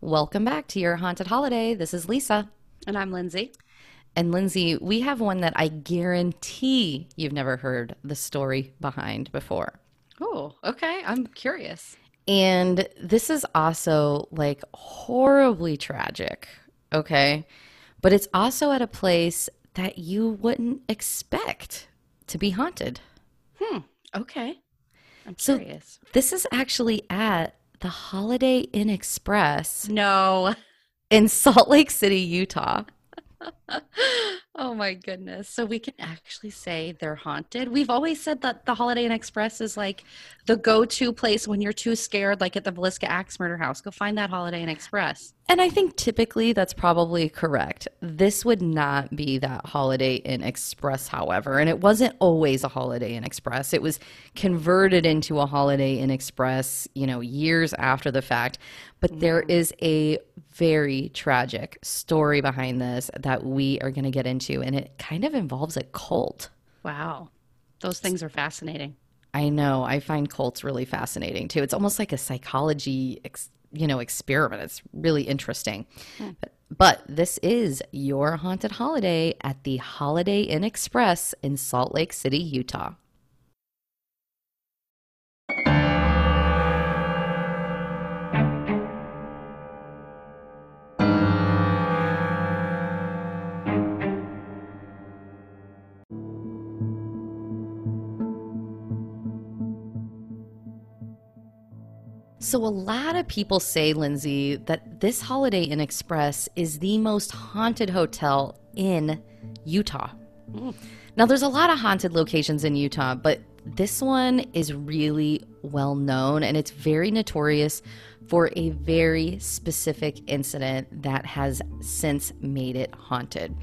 Welcome back to your haunted holiday. This is Lisa. And I'm Lindsay. And Lindsay, we have one that I guarantee you've never heard the story behind before. Oh, okay. I'm curious. And this is also like horribly tragic, okay? But it's also at a place that you wouldn't expect to be haunted. Hmm. Okay. I'm So- curious. This is actually at the Holiday Inn Express no. in Salt Lake City, Utah. oh my goodness. So we can actually say they're haunted. We've always said that the Holiday Inn Express is like the go-to place when you're too scared, like at the Villisca Axe Murder House. Go find that Holiday Inn Express. And I think typically that's probably correct. This would not be that Holiday Inn Express, however. And it wasn't always a Holiday Inn Express. It was converted into a Holiday Inn Express, you know, years after the fact. But there is a very tragic story behind this that we are going to get into. And it kind of involves a cult. Wow. Those things are fascinating. I know. I find cults really fascinating too. It's almost like a psychology, ex, you know, experiment. It's really interesting. Hmm. But, but this is your haunted holiday at the Holiday Inn Express in Salt Lake City, Utah. So, a lot of people say, Lindsay, that this Holiday Inn Express is the most haunted hotel in Utah. Now, there's a lot of haunted locations in Utah, but this one is really well known and it's very notorious for a very specific incident that has since made it haunted.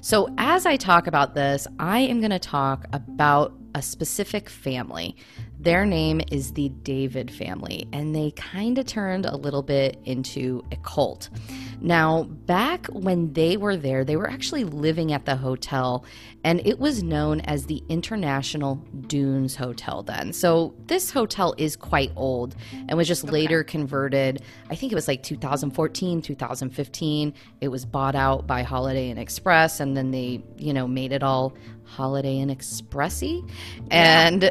So, as I talk about this, I am going to talk about a specific family. Their name is the David family, and they kind of turned a little bit into a cult. Now, back when they were there, they were actually living at the hotel, and it was known as the International Dunes Hotel then. So, this hotel is quite old and was just later converted. I think it was like 2014, 2015. It was bought out by Holiday Inn Express, and then they, you know, made it all Holiday Inn Expressy and,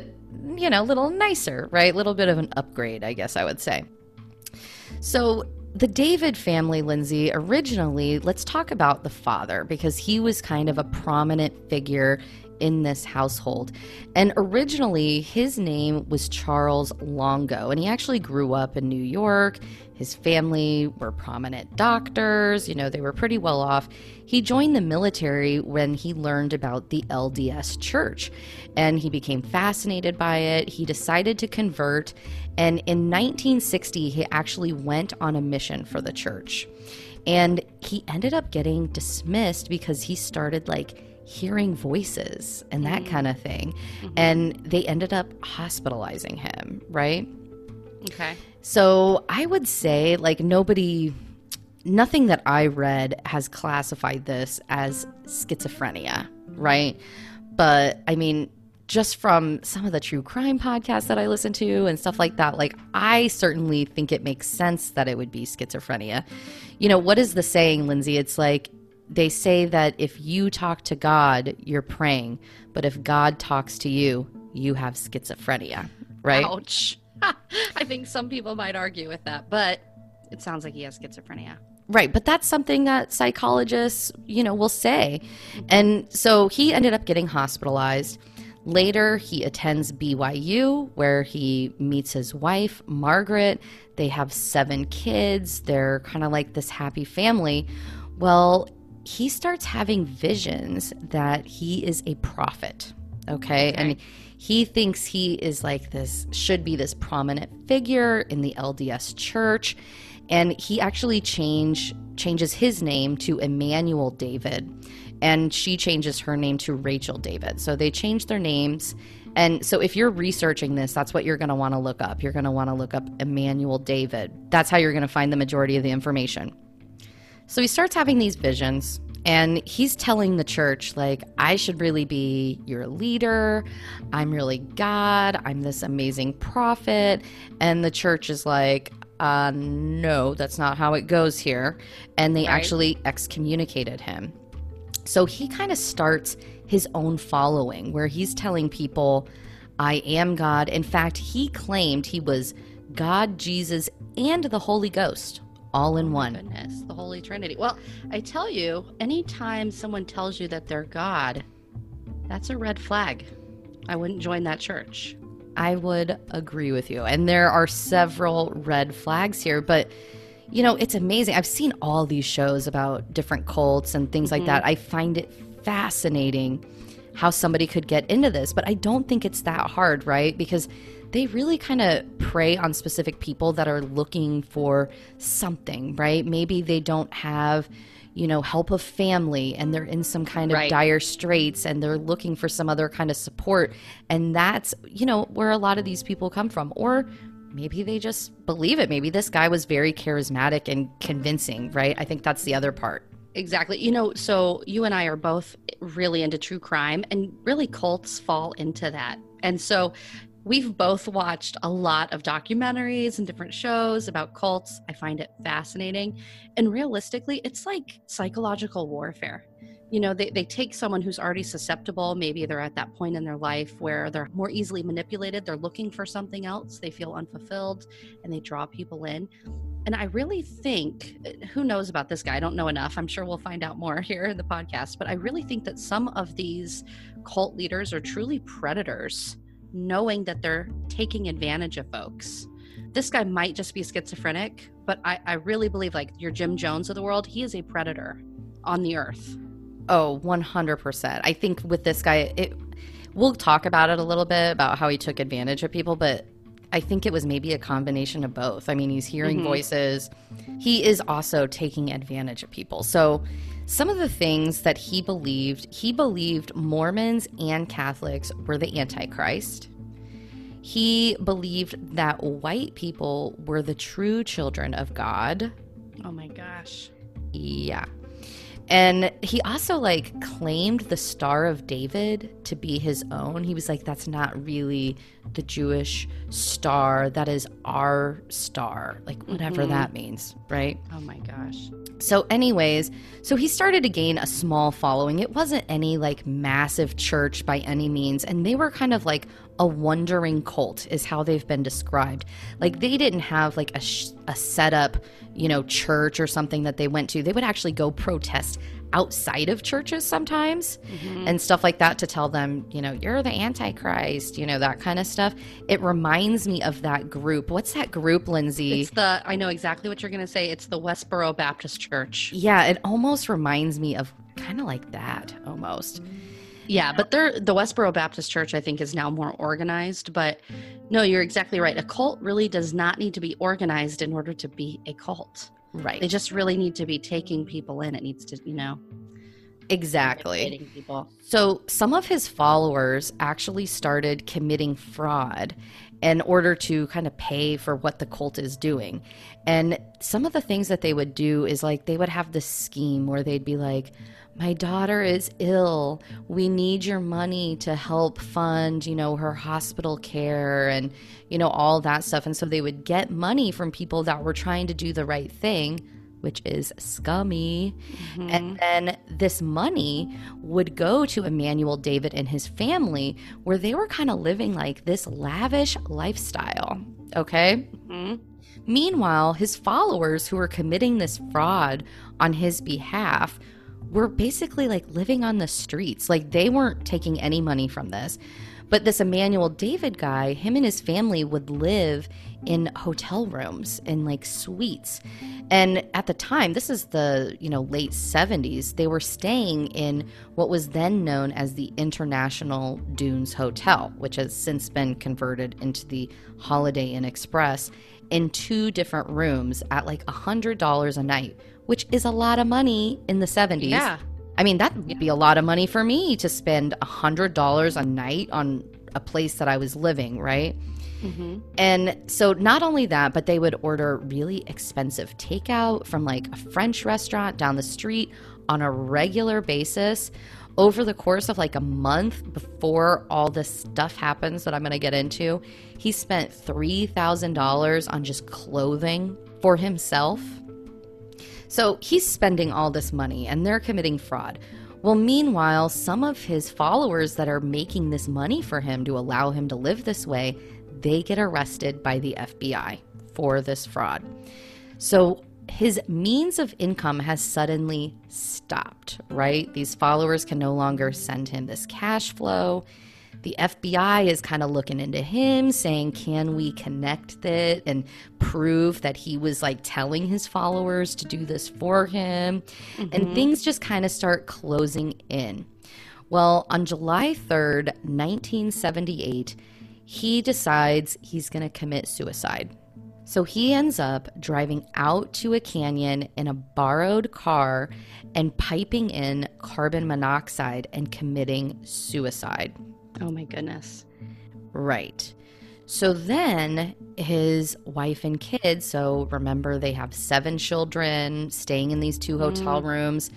you know, a little nicer, right? A little bit of an upgrade, I guess I would say. So, the David family, Lindsay, originally, let's talk about the father because he was kind of a prominent figure in this household. And originally, his name was Charles Longo, and he actually grew up in New York. His family were prominent doctors, you know, they were pretty well off. He joined the military when he learned about the LDS church and he became fascinated by it. He decided to convert, and in 1960, he actually went on a mission for the church. And he ended up getting dismissed because he started like hearing voices and that mm. kind of thing. Mm-hmm. And they ended up hospitalizing him, right? Okay. So I would say, like, nobody, nothing that I read has classified this as schizophrenia, right? But I mean, just from some of the true crime podcasts that I listen to and stuff like that, like, I certainly think it makes sense that it would be schizophrenia. You know, what is the saying, Lindsay? It's like, they say that if you talk to God, you're praying, but if God talks to you, you have schizophrenia, right? Ouch. I think some people might argue with that, but it sounds like he has schizophrenia. Right, but that's something that psychologists, you know, will say. And so he ended up getting hospitalized. Later, he attends BYU where he meets his wife, Margaret. They have seven kids. They're kind of like this happy family. Well, he starts having visions that he is a prophet. Okay. And he thinks he is like this, should be this prominent figure in the LDS church. And he actually change, changes his name to Emmanuel David. And she changes her name to Rachel David. So they change their names. And so if you're researching this, that's what you're going to want to look up. You're going to want to look up Emmanuel David. That's how you're going to find the majority of the information. So he starts having these visions and he's telling the church, like, I should really be your leader. I'm really God. I'm this amazing prophet. And the church is like, uh, no, that's not how it goes here. And they Right. actually excommunicated him. So he kind of starts his own following where he's telling people, I am God. In fact, he claimed he was God, Jesus, and the Holy Ghost all in one. Goodness, Holy Trinity. Well, I tell you, anytime someone tells you that they're God, that's a red flag. I wouldn't join that church. I would agree with you. And there are several red flags here, but you know, it's amazing. I've seen all these shows about different cults and things like mm-hmm. that. I find it fascinating how somebody could get into this, but I don't think it's that hard, right? Because they really kind of prey on specific people that are looking for something, right? Maybe they don't have, you know, help of family and they're in some kind of Right. dire straits and they're looking for some other kind of support. And that's, you know, where a lot of these people come from. Or maybe they just believe it. Maybe this guy was very charismatic and convincing, right? I think that's the other part. Exactly. You know, so you and I are both really into true crime, and really cults fall into that. And so we've both watched a lot of documentaries and different shows about cults. I find it fascinating. And realistically, it's like psychological warfare. You know, they, they take someone who's already susceptible. Maybe they're at that point in their life where they're more easily manipulated. They're looking for something else. They feel unfulfilled and they draw people in. And I really think, uh, who knows about this guy? I don't know enough. I'm sure we'll find out more here in the podcast. But I really think that some of these cult leaders are truly predators, knowing that they're taking advantage of folks. This guy might just be schizophrenic, but I, I really believe, like your Jim Jones of the world, he is a predator on the earth. Oh, 100%. I think with this guy, it we'll talk about it a little bit about how he took advantage of people, but I think it was maybe a combination of both. I mean, he's hearing Mhm. voices. He is also taking advantage of people. So, some of the things that he believed, he believed Mormons and Catholics were the Antichrist. He believed that white people were the true children of God. Oh my gosh. Yeah. And he also like claimed the Star of David to be his own. He was like, that's not really the Jewish star. That is our star. Like, whatever Mhm. that means, right? Oh my gosh. So, anyways, so he started to gain a small following. It wasn't any like massive church by any means. And they were kind of like a wandering cult, is how they've been described. Like, they didn't have like a, sh- a setup, you know, church or something that they went to. They would actually go protest outside of churches sometimes mm-hmm. and stuff like that to tell them, you know, you're the Antichrist, you know, that kind of stuff. It reminds me of that group. What's that group, Lindsay? It's the, I know exactly what you're going to say. It's the Westboro Baptist Church. Yeah, it almost reminds me of kind of like that almost. Yeah, but they're the Westboro Baptist Church, I think, is now more organized. But no, you're exactly right. A cult really does not need to be organized in order to be a cult. Right. They just really need to be taking people in. It needs to, you know, Exactly. people. So some of his followers actually started committing fraud in order to kind of pay for what the cult is doing. And some of the things that they would do is like they would have this scheme where they'd be like, my daughter is ill. We need your money to help fund, you know, her hospital care and, you know, all that stuff. And so they would get money from people that were trying to do the right thing, which is scummy. And then this money would go to Emmanuel David and his family, where they were kind of living like this lavish lifestyle. Okay. Mhm. Meanwhile, his followers who were committing this fraud on his behalf were basically like living on the streets. Like they weren't taking any money from this. But this Emmanuel David guy, him and his family would live in hotel rooms in like suites. And at the time, this is the, you know, late 70s, they were staying in what was then known as the International Dunes Hotel, which has since been converted into the Holiday Inn Express in two different rooms at like $100 a night, which is a lot of money in the 70s. Yeah. I mean, that would be a lot of money for me to spend $100 a night on a place that I was living, right? hmm And so, not only that, but they would order really expensive takeout from like a French restaurant down the street on a regular basis. over the course of like a month before all this stuff happens that I'm going to get into, he spent $3,000 on just clothing for himself. So he's spending all this money and they're committing fraud. Well, meanwhile, some of his followers that are making this money for him to allow him to live this way, they get arrested by the FBI for this fraud. So his means of income has suddenly stopped, right? These followers can no longer send him this cash flow. The FBI is kind of looking into him, saying, Can we connect it and prove that he was like telling his followers to do this for him? Mm-hmm. And things just kind of start closing in. Well, on July 3rd, 1978, he decides he's going to commit suicide. So he ends up driving out to a canyon in a borrowed car and piping in carbon monoxide and committing suicide. Oh my goodness. Right. So then his wife and kids, so remember they have seven children staying in these two hotel mm. rooms.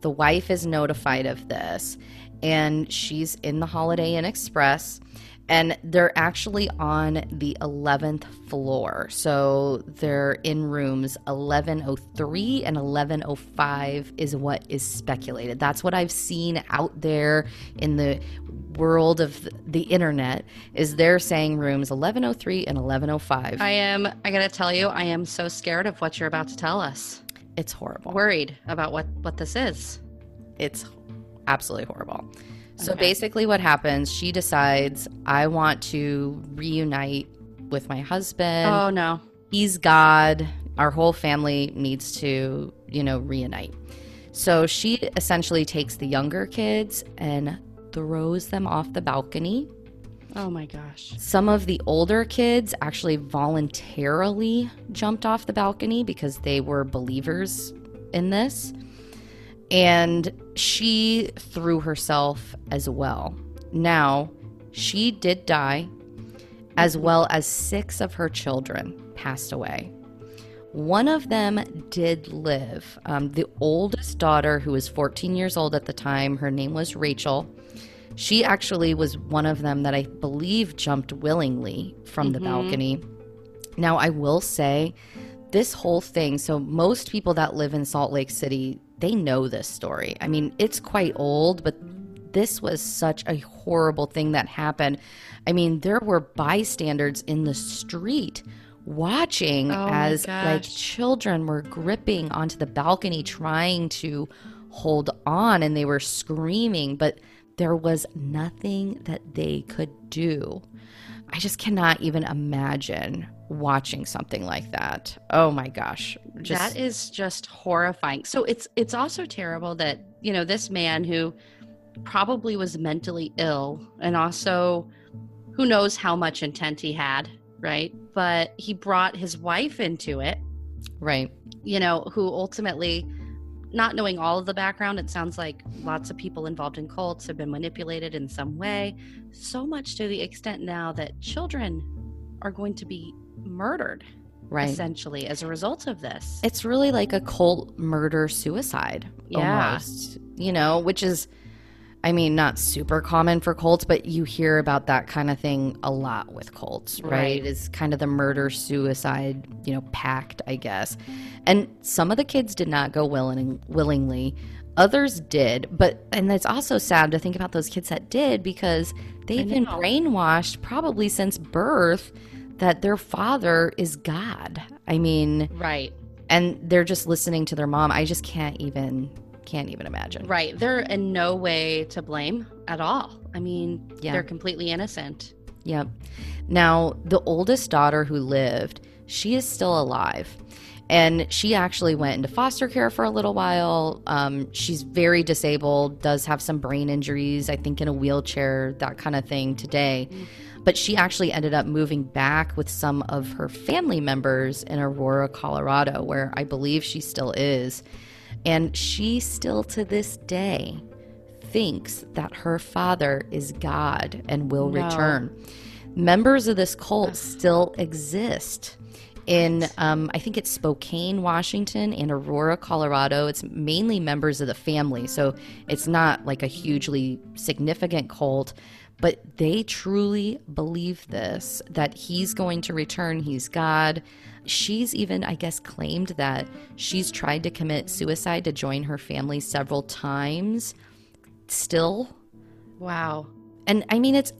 The wife is notified of this and she's in the Holiday Inn Express and they're actually on the 11th floor. So they're in rooms 1103 and 1105 is what is speculated. That's what I've seen out there in the world of the internet is they're saying rooms 1103 and 1105. I am I got to tell you I am so scared of what you're about to tell us. It's horrible. Worried about what what this is. It's absolutely horrible. So okay. basically, what happens, she decides, I want to reunite with my husband. Oh, no. He's God. Our whole family needs to, you know, reunite. So she essentially takes the younger kids and throws them off the balcony. Oh my gosh. Some of the older kids actually voluntarily jumped off the balcony because they were believers in this and she threw herself as well. Now, she did die, as well as six of her children passed away. One of them did live. Um, the oldest daughter, who was 14 years old at the time, her name was Rachel. She actually was one of them that I believe jumped willingly from mm-hmm. the balcony. Now, I will say this whole thing so, most people that live in Salt Lake City, they know this story. I mean, it's quite old, but this was such a horrible thing that happened. I mean, there were bystanders in the street watching oh as like children were gripping onto the balcony trying to hold on and they were screaming, but there was nothing that they could do. I just cannot even imagine watching something like that. Oh my gosh. Just... That is just horrifying. So it's it's also terrible that, you know, this man who probably was mentally ill and also who knows how much intent he had, right? But he brought his wife into it. Right. You know, who ultimately not knowing all of the background, it sounds like lots of people involved in cults have been manipulated in some way, so much to the extent now that children are going to be murdered right. essentially as a result of this. It's really like a cult murder suicide yeah. almost you know which is i mean not super common for cults but you hear about that kind of thing a lot with cults right, right. is kind of the murder suicide you know pact i guess and some of the kids did not go willing, willingly others did but and it's also sad to think about those kids that did because they've been brainwashed probably since birth that their father is God. I mean, right. And they're just listening to their mom. I just can't even can't even imagine. Right. They're in no way to blame at all. I mean, yeah. they're completely innocent. Yep. Now, the oldest daughter who lived, she is still alive. And she actually went into foster care for a little while. Um, she's very disabled, does have some brain injuries, I think in a wheelchair, that kind of thing today. Mm-hmm but she actually ended up moving back with some of her family members in Aurora, Colorado, where I believe she still is. And she still to this day thinks that her father is God and will no. return. Members of this cult still exist In, um, I think it's Spokane, Washington, and Aurora, Colorado. It's mainly members of the family, so it's not like a hugely significant cult, but they truly believe this that he's going to return, he's God. She's even, I guess, claimed that she's tried to commit suicide to join her family several times. Still, Wow. and I mean, it's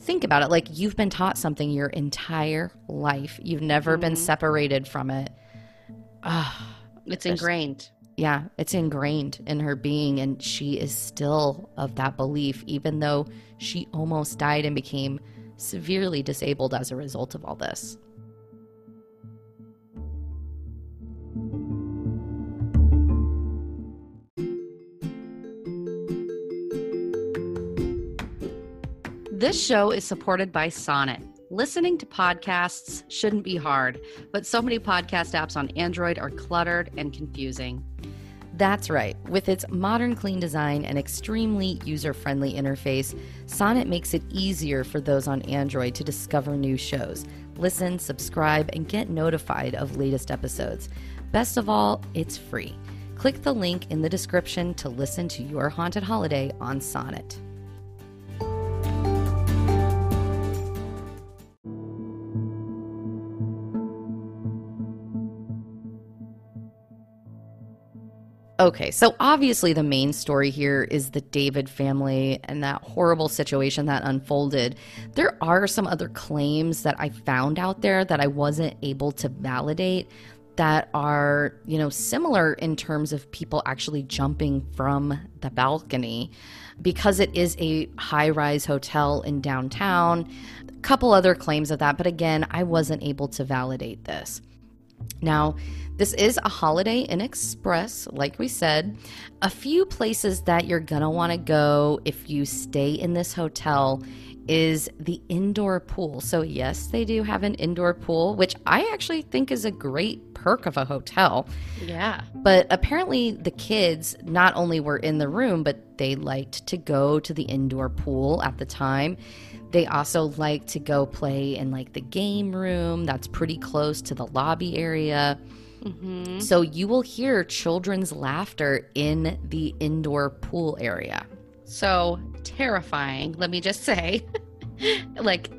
think about it like you've been taught something your entire life, you've never been separated from it. Ah, It's ingrained. yeah, it's ingrained in her being, and she is still of that belief, even though she almost died and became severely disabled as a result of all this. This show is supported by Sonnet. Listening to podcasts shouldn't be hard, but so many podcast apps on Android are cluttered and confusing. That's right. With its modern, clean design and extremely user friendly interface, Sonnet makes it easier for those on Android to discover new shows, listen, subscribe, and get notified of latest episodes. Best of all, it's free. Click the link in the description to listen to your haunted holiday on Sonnet. Okay, so obviously the main story here is the David family and that horrible situation that unfolded. There are some other claims that I found out there that I wasn't able to validate that are, you know, similar in terms of people actually jumping from the balcony because it is a high-rise hotel in downtown. A couple other claims of that, but again, I wasn't able to validate this. Now, this is a Holiday Inn Express, like we said. A few places that you're gonna wanna go if you stay in this hotel is the indoor pool. So, yes, they do have an indoor pool, which I actually think is a great perk of a hotel. Yeah. But apparently, the kids not only were in the room, but they liked to go to the indoor pool at the time. They also like to go play in like the game room that's pretty close to the lobby area. Mm-hmm. So you will hear children's laughter in the indoor pool area. So terrifying, let me just say. like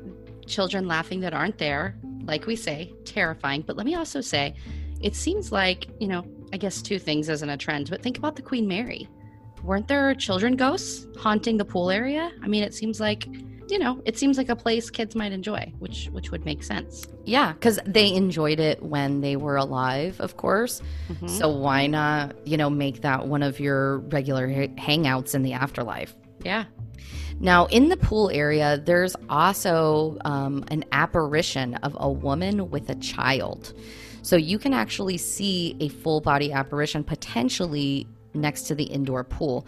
children laughing that aren't there, like we say, terrifying. But let me also say, it seems like, you know, I guess two things isn't a trend, but think about the Queen Mary. Weren't there children ghosts haunting the pool area? I mean, it seems like, you know, it seems like a place kids might enjoy, which which would make sense. Yeah, because they enjoyed it when they were alive, of course. Mhm. So why not, you know, make that one of your regular hangouts in the afterlife? Yeah. Now, in the pool area, there's also um, an apparition of a woman with a child. So you can actually see a full body apparition potentially next to the indoor pool.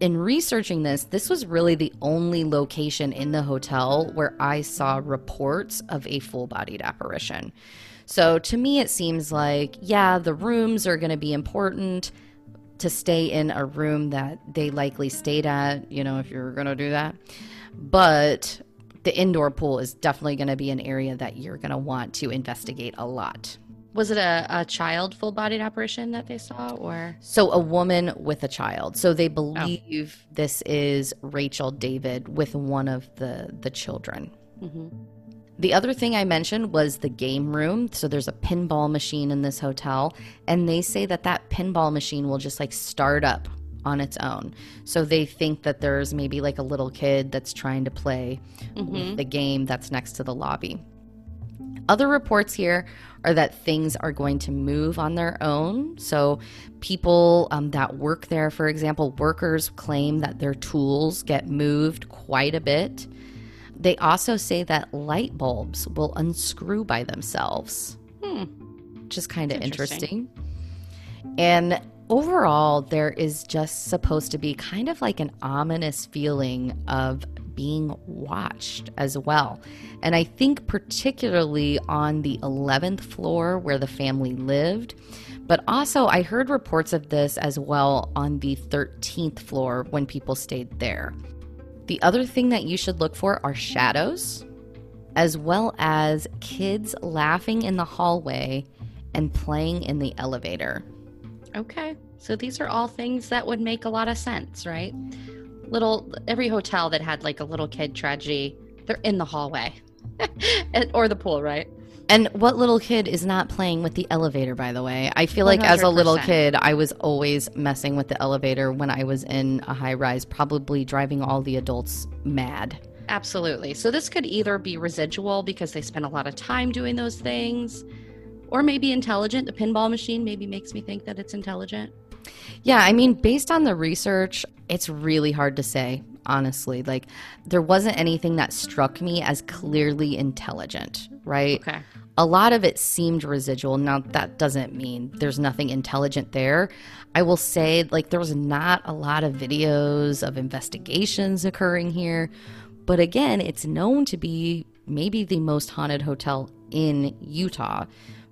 In researching this, this was really the only location in the hotel where I saw reports of a full bodied apparition. So to me, it seems like, yeah, the rooms are going to be important to stay in a room that they likely stayed at, you know, if you're going to do that. But the indoor pool is definitely going to be an area that you're going to want to investigate a lot. Was it a, a child full bodied apparition that they saw or? So, a woman with a child. So, they believe this is Rachel David with one of the, the children. hmm The other thing I mentioned was the game room. So there's a pinball machine in this hotel, and they say that that pinball machine will just like start up on its own. So they think that there's maybe like a little kid that's trying to play with the game that's next to the lobby. Other reports here are that things are going to move on their own. So, people um, that work there, for example, workers claim that their tools get moved quite a bit. They also say that light bulbs will unscrew by themselves, Hmm. which is kind of Interesting. interesting. And overall, there is just supposed to be kind of like an ominous feeling of being watched as well. And I think, particularly on the 11th floor where the family lived, but also I heard reports of this as well on the 13th floor when people stayed there. The other thing that you should look for are shadows. as well as kids laughing in the hallway and playing in the elevator. Okay. So these are all things that would make a lot of sense, right? Little every hotel that had like a little kid tragedy, they're in the hallway. or the pool, right? And what little kid is not playing with the elevator, by the way? I feel like as a little kid, I was always messing with the elevator when I was in a high rise, probably driving all the adults mad. Absolutely. So this could either be residual because they spend a lot of time doing those things, or maybe intelligent. The pinball machine maybe makes me think that it's intelligent. Yeah, I mean, based on the research, it's really hard to say, honestly. Like, there wasn't anything that struck me as clearly intelligent, right? Okay. A lot of it seemed residual. Now, that doesn't mean there's nothing intelligent there. I will say, like, there was not a lot of videos of investigations occurring here. But again, it's known to be maybe the most haunted hotel in Utah.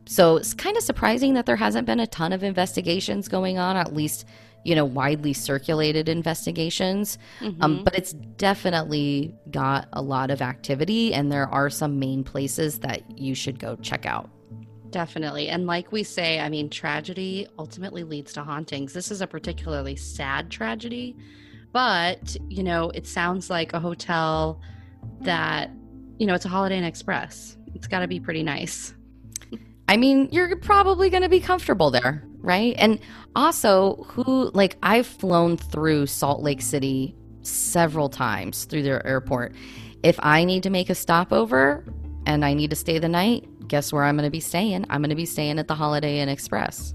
So it's kind of surprising that there hasn't been a ton of investigations going on, at least, you know, widely circulated investigations. Um, but it's definitely got a lot of activity, and there are some main places that you should go check out. Definitely. And like we say, I mean, tragedy ultimately leads to hauntings. This is a particularly sad tragedy, but, you know, it sounds like a hotel that, you know, it's a Holiday Inn Express. It's got to be pretty nice. I mean, you're probably going to be comfortable there, right? And also, who, like, I've flown through Salt Lake City several times through their airport. If I need to make a stopover and I need to stay the night, guess where I'm going to be staying? I'm going to be staying at the Holiday Inn Express.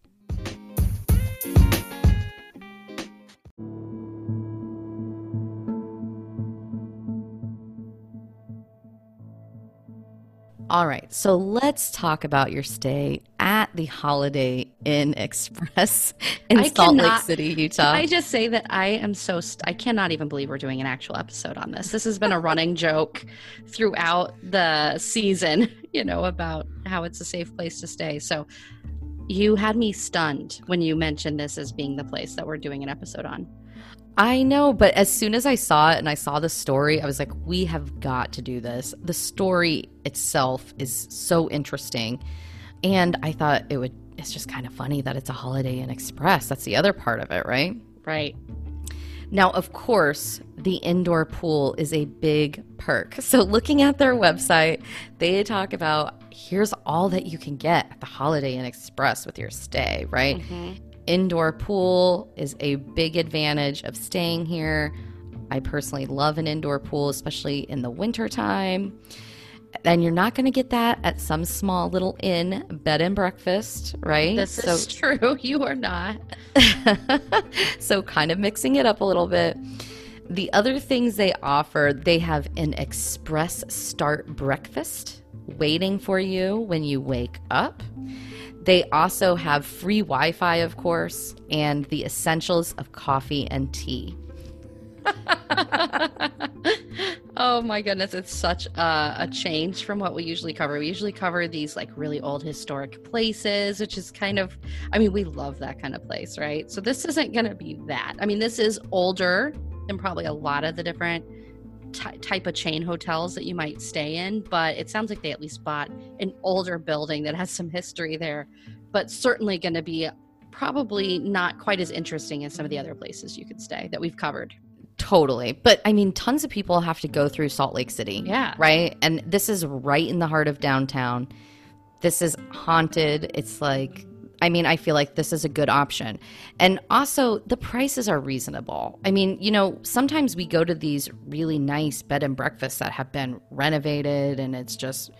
All right, so let's talk about your stay at the Holiday Inn Express in I Salt Lake City, Utah. I just say that I am so st- I cannot even believe we're doing an actual episode on this. This has been a running joke throughout the season, you know, about how it's a safe place to stay. So you had me stunned when you mentioned this as being the place that we're doing an episode on. I know, but as soon as I saw it and I saw the story, I was like, we have got to do this. The story itself is so interesting. And I thought it would, it's just kind of funny that it's a Holiday Inn Express. That's the other part of it, right? Right. Now, of course, the indoor pool is a big perk. So, looking at their website, they talk about here's all that you can get at the Holiday Inn Express with your stay, right? Mm-hmm. Indoor pool is a big advantage of staying here. I personally love an indoor pool, especially in the wintertime. And you're not going to get that at some small little inn bed and breakfast, right? This So- is true. You are not. so kind of mixing it up a little bit. The other things they offer, they have an express start breakfast waiting for you when you wake up. They also have free Wi Fi, of course, and the essentials of coffee and tea. Oh my goodness, it's such a, a, change from what we usually cover. We usually cover these like really old historic places, which is kind of, I mean, we love that kind of place, right? So this isn't going to be that. I mean, this is older than probably a lot of the different t- type of chain hotels that you might stay in, but it sounds like they at least bought an older building that has some history there, but certainly going to be probably not quite as interesting as some of the other places you could stay that we've covered. Totally. But I mean, tons of people have to go through Salt Lake City. Yeah. Right. And this is right in the heart of downtown. This is haunted. It's like, I mean, I feel like this is a good option. And also, the prices are reasonable. I mean, you know, sometimes we go to these really nice bed and breakfasts that have been renovated, and it's just,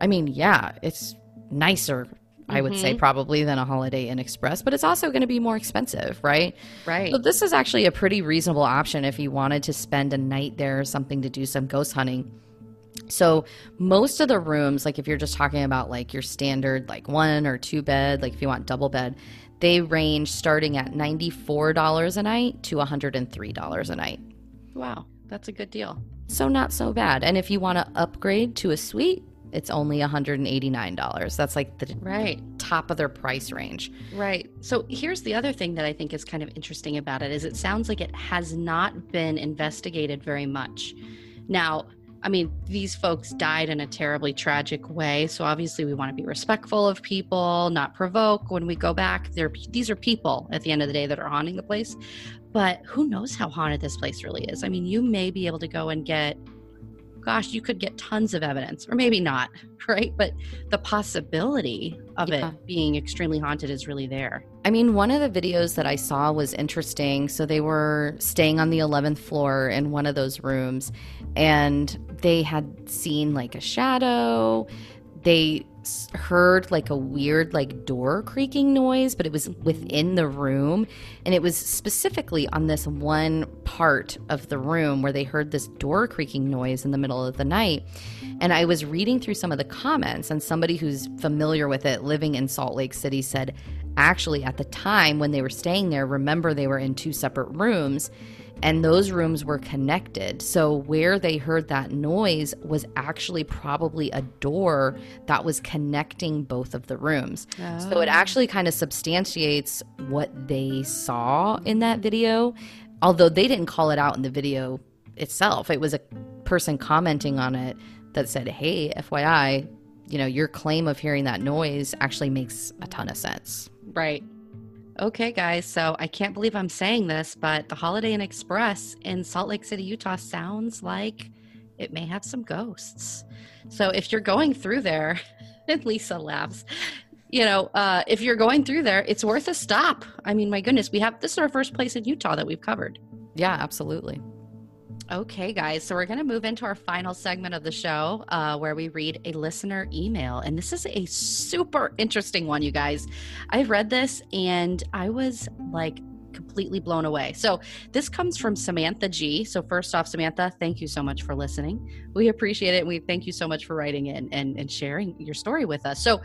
I mean, yeah, it's nicer I would say mm-hmm. probably than a Holiday Inn Express, but it's also going to be more expensive, right? Right. So this is actually a pretty reasonable option if you wanted to spend a night there or something to do some ghost hunting. So most of the rooms, like if you're just talking about like your standard like one or two bed, like if you want double bed, they range starting at $94 a night to $103 a night. Wow, that's a good deal. So not so bad. And if you want to upgrade to a suite, it's only $189. That's like the right top of their price range. Right. So here's the other thing that I think is kind of interesting about it is it sounds like it has not been investigated very much. Now, I mean, these folks died in a terribly tragic way, so obviously we want to be respectful of people, not provoke when we go back. They're, these are people at the end of the day that are haunting the place. But who knows how haunted this place really is? I mean, you may be able to go and get gosh, you could get tons of evidence, or maybe not, right? But the possibility of yeah. it being extremely haunted is really there. I mean, one of the videos that I saw was interesting. So they were staying on the 11th floor in one of those rooms, and they had seen like a shadow. They heard like a weird like door creaking noise but it was within the room. And it was specifically on this one part of the room where they heard this door creaking noise in the middle of the night. And i was reading through some of the comments and somebody who's familiar with it living in salt lake city said actually at the time when they were staying there remember they were in two separate rooms and those rooms were connected. So, where they heard that noise was actually probably a door that was connecting both of the rooms. Oh. So, it oh. actually kind of substantiates what they saw in that video, although they didn't call it out in the video itself. It was a person commenting on it that said, Hey, FYI, you know, your claim of hearing that noise actually makes a ton of sense. Right. Okay, guys. So I can't believe I'm saying this, but the Holiday Inn Express in Salt Lake City, Utah sounds like it may have some ghosts. So if you're going through there, and Lisa laughs, you know, uh, if you're going through there, it's worth a stop. I mean, my goodness, we have this is our first place in Utah that we've covered. Yeah, absolutely. Okay, guys. So we're going to move into our final segment of the show uh, where we read a listener email. And this is a super interesting one, you guys. I've read this and I was like, completely blown away. So, this comes from Samantha G. So, first off, Samantha, thank you so much for listening. We appreciate it. And we thank you so much for writing in and, and sharing your story with us. So,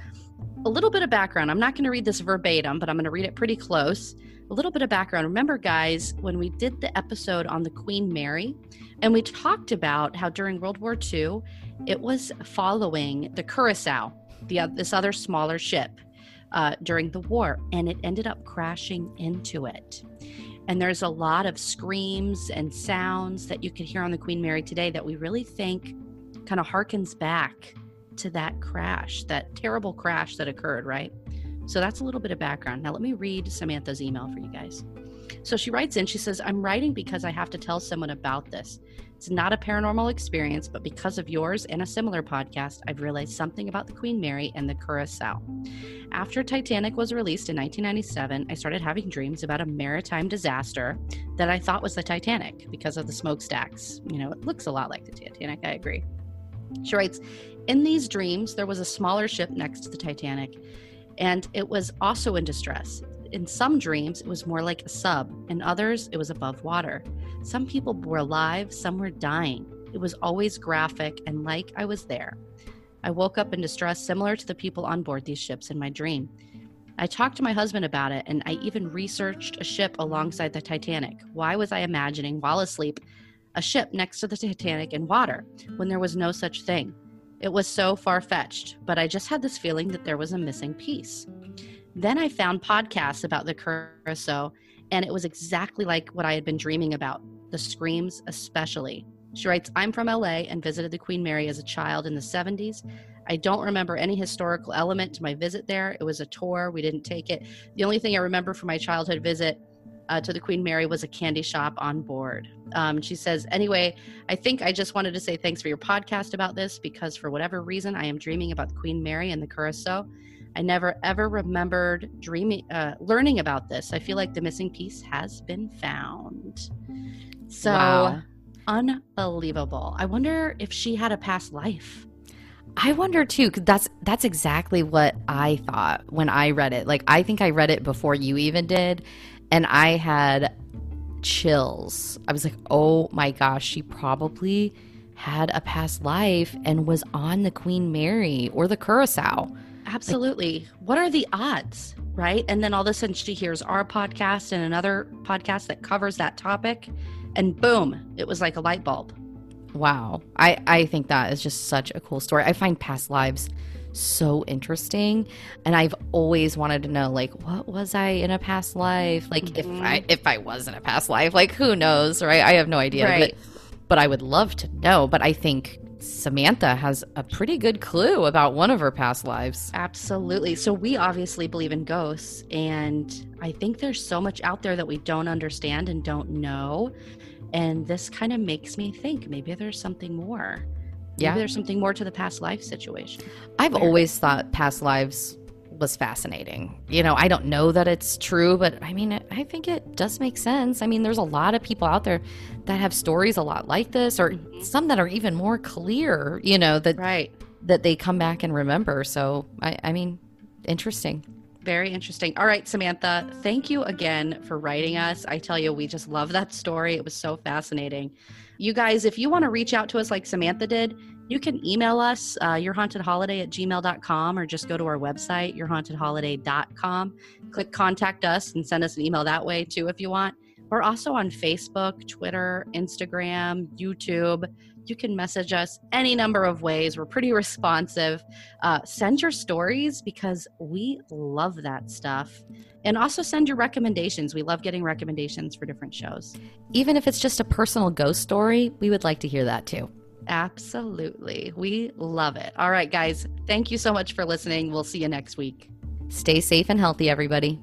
a little bit of background. I'm not going to read this verbatim, but I'm going to read it pretty close a little bit of background. Remember, guys, when we did the episode on the Queen Mary, and we talked about how during World War II, it was following the Curacao, the this other smaller ship, uh, during the war, and it ended up crashing into it. And there's a lot of screams and sounds that you can hear on the Queen Mary today that we really think kind of harkens back to that crash, that terrible crash that occurred, right? So that's a little bit of background. Now, let me read Samantha's email for you guys. So she writes in, she says, I'm writing because I have to tell someone about this. It's not a paranormal experience, but because of yours and a similar podcast, I've realized something about the Queen Mary and the Curacao. After Titanic was released in 1997, I started having dreams about a maritime disaster that I thought was the Titanic because of the smokestacks. You know, it looks a lot like the Titanic, I agree. She writes, In these dreams, there was a smaller ship next to the Titanic and it was also in distress. In some dreams, it was more like a sub, in others, it was above water. Some people were alive, some were dying. It was always graphic and like I was there. I woke up in distress, similar to the people on board these ships in my dream. I talked to my husband about it, and I even researched a ship alongside the Titanic. Why was I imagining while asleep a ship next to the Titanic in water when there was no such thing. It was so far fetched, but I just had this feeling that there was a missing piece. Then I found podcasts about the Curacao, and it was exactly like what I had been dreaming about the screams, especially. She writes, I'm from LA and visited the Queen Mary as a child in the 70s. I don't remember any historical element to my visit there. It was a tour, we didn't take it. The only thing I remember from my childhood visit uh, to the Queen Mary was a candy shop on board. Um, she says, Anyway, I think I just wanted to say thanks for your podcast about this because for whatever reason, I am dreaming about the Queen Mary and the Curacao. I never ever remembered dreaming, uh, learning about this. I feel like the missing piece has been found. So Wow. unbelievable. I wonder if she had a past life. I wonder too, because that's that's exactly what I thought when I read it. Like I think I read it before you even did, and I had chills. I was like, "Oh my gosh, she probably had a past life and was on the Queen Mary or the Curacao." Absolutely. what are the odds, right? And then all of a sudden she hears our podcast and another podcast that covers that topic, and boom, it was like a light bulb. Wow. I, I think that is just such a cool story. I find past lives so interesting and I've always wanted to know like what was I in a past life? Like if mm-hmm. I if I was in a past life, like who knows, right? I have no idea. Right. But but I would love to know, but I think Samantha has a pretty good clue about one of her past lives. Absolutely. So we obviously believe in ghosts, and I think there's so much out there that we don't understand and don't know. And this kind of makes me think maybe there's something more. Maybe Yeah. there's something more to the past life situation. I've Weird. always thought past lives was fascinating. You know, I don't know that it's true, but I mean, I think it does make sense. I mean, there's a lot of people out there that have stories a lot like this, or mm-hmm. some that are even more clear. You know that Right. that they come back and remember. So, I, I mean, interesting. Very interesting. All right, Samantha, thank you again for writing us. I tell you, we just love that story. It was so fascinating. You guys, if you want to reach out to us like Samantha did, you can email us, uh, yourhauntedholiday at gmail.com, or just go to our website, yourhauntedholiday.com. Click contact us and send us an email that way too if you want. We're also on Facebook, Twitter, Instagram, YouTube. You can message us any number of ways. We're pretty responsive. Uh, send your stories because we love that stuff. And also send your recommendations. We love getting recommendations for different shows. Even if it's just a personal ghost story, we would like to hear that too. absolutely. We love it. All right guys. Thank you so much for listening. We'll see you next week. Stay safe and healthy, everybody.